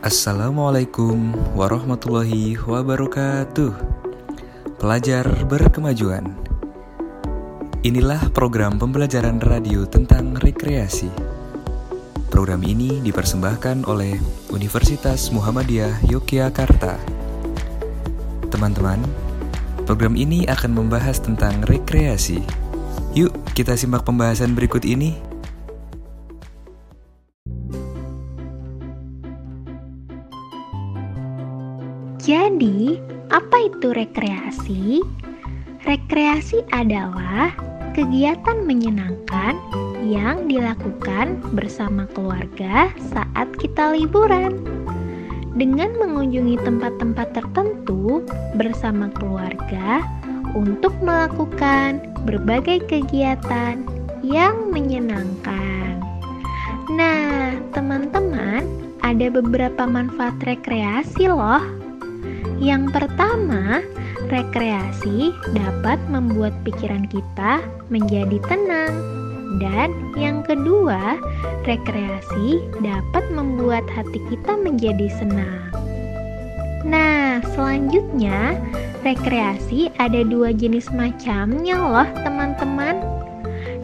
Assalamualaikum warahmatullahi wabarakatuh. Pelajar berkemajuan. Inilah program pembelajaran radio tentang rekreasi. Program ini dipersembahkan oleh Universitas Muhammadiyah Yogyakarta. Teman-teman, program ini akan membahas tentang rekreasi. Yuk, kita simak pembahasan berikut ini. Jadi, apa itu rekreasi? Rekreasi adalah kegiatan menyenangkan yang dilakukan bersama keluarga saat kita liburan. Dengan mengunjungi tempat-tempat tertentu bersama keluarga untuk melakukan berbagai kegiatan yang menyenangkan. Nah, teman-teman, ada beberapa manfaat rekreasi loh. Yang pertama, rekreasi dapat membuat pikiran kita menjadi tenang. Dan yang kedua, rekreasi dapat membuat hati kita menjadi senang. Nah, selanjutnya, rekreasi ada dua jenis macamnya loh teman-teman.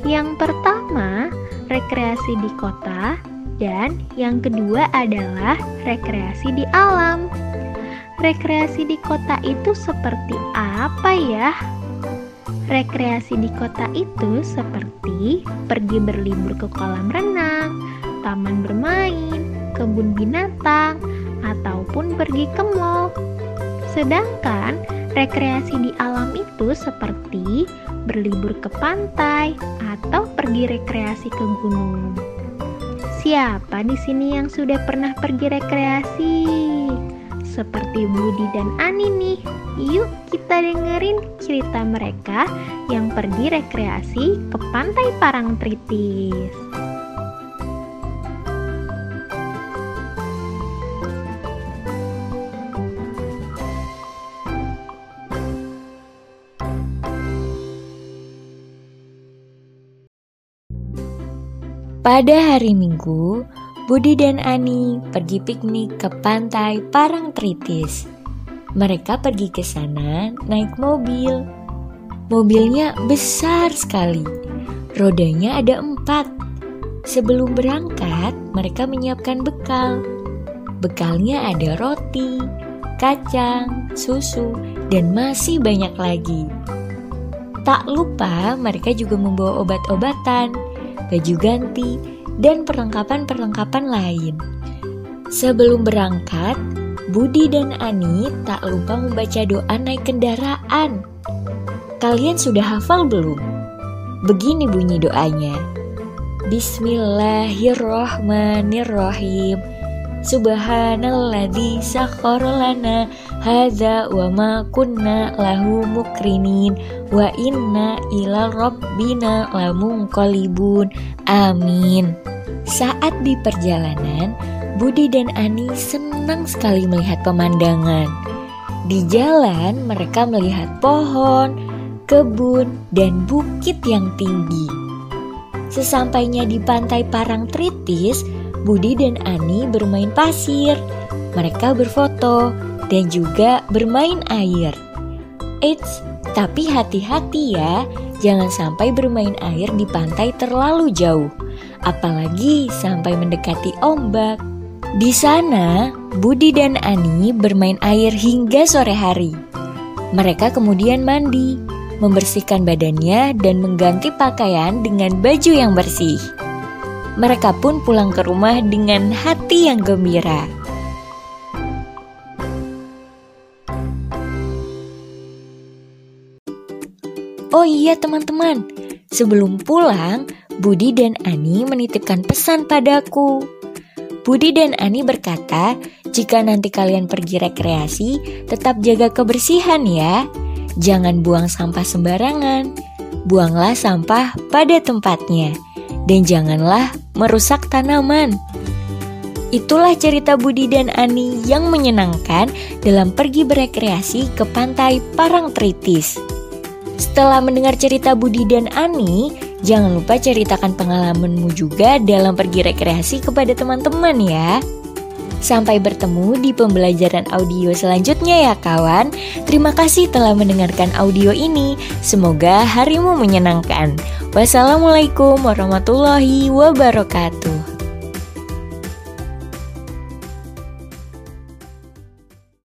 Yang pertama, rekreasi di kota dan yang kedua adalah rekreasi di alam. Rekreasi di kota itu seperti apa ya? Rekreasi di kota itu seperti pergi berlibur ke kolam renang, taman bermain, kebun binatang, ataupun pergi ke mall. Sedangkan rekreasi di alam itu seperti berlibur ke pantai atau pergi rekreasi ke gunung. Siapa di sini yang sudah pernah pergi rekreasi? Seperti Budi dan Ani nih. Yuk kita dengerin cerita mereka yang pergi rekreasi ke pantai Parangtritis. Pada hari Minggu, Budi dan Ani pergi piknik ke pantai Parangtritis. Mereka pergi ke sana naik mobil. Mobilnya besar sekali. Rodanya ada empat. Sebelum berangkat, mereka menyiapkan bekal. Bekalnya ada roti, kacang, susu, dan masih banyak lagi. Tak lupa mereka juga membawa obat-obatan, baju ganti, dan perlengkapan-perlengkapan lain. Sebelum berangkat, Budi dan Ani tak lupa membaca doa naik kendaraan. Kalian sudah hafal belum? Begini bunyi doanya. Bismillahirrohmanirrohim. Subhanalladzi sakhkhara lana hadza wa ma kunna lahu mukrinin wa inna ila rabbina lamunqalibun. Amin. Saat di perjalanan, Budi dan Ani senang sekali melihat pemandangan. Di jalan, mereka melihat pohon, kebun, dan bukit yang tinggi. Sesampainya di pantai Parangtritis, Budi dan Ani bermain pasir. Mereka berfoto dan juga bermain air. Eits, tapi hati-hati ya, jangan sampai bermain air di pantai terlalu jauh, apalagi sampai mendekati ombak. Di sana, Budi dan Ani bermain air hingga sore hari. Mereka kemudian mandi, membersihkan badannya, dan mengganti pakaian dengan baju yang bersih mereka pun pulang ke rumah dengan hati yang gembira. Oh iya teman-teman, sebelum pulang, Budi dan Ani menitipkan pesan padaku. Budi dan Ani berkata, jika nanti kalian pergi rekreasi, tetap jaga kebersihan ya. Jangan buang sampah sembarangan. Buanglah sampah pada tempatnya dan janganlah merusak tanaman. Itulah cerita Budi dan Ani yang menyenangkan dalam pergi berekreasi ke pantai Parangtritis. Setelah mendengar cerita Budi dan Ani, jangan lupa ceritakan pengalamanmu juga dalam pergi rekreasi kepada teman-teman ya. Sampai bertemu di pembelajaran audio selanjutnya ya kawan. Terima kasih telah mendengarkan audio ini. Semoga harimu menyenangkan. Wassalamualaikum warahmatullahi wabarakatuh.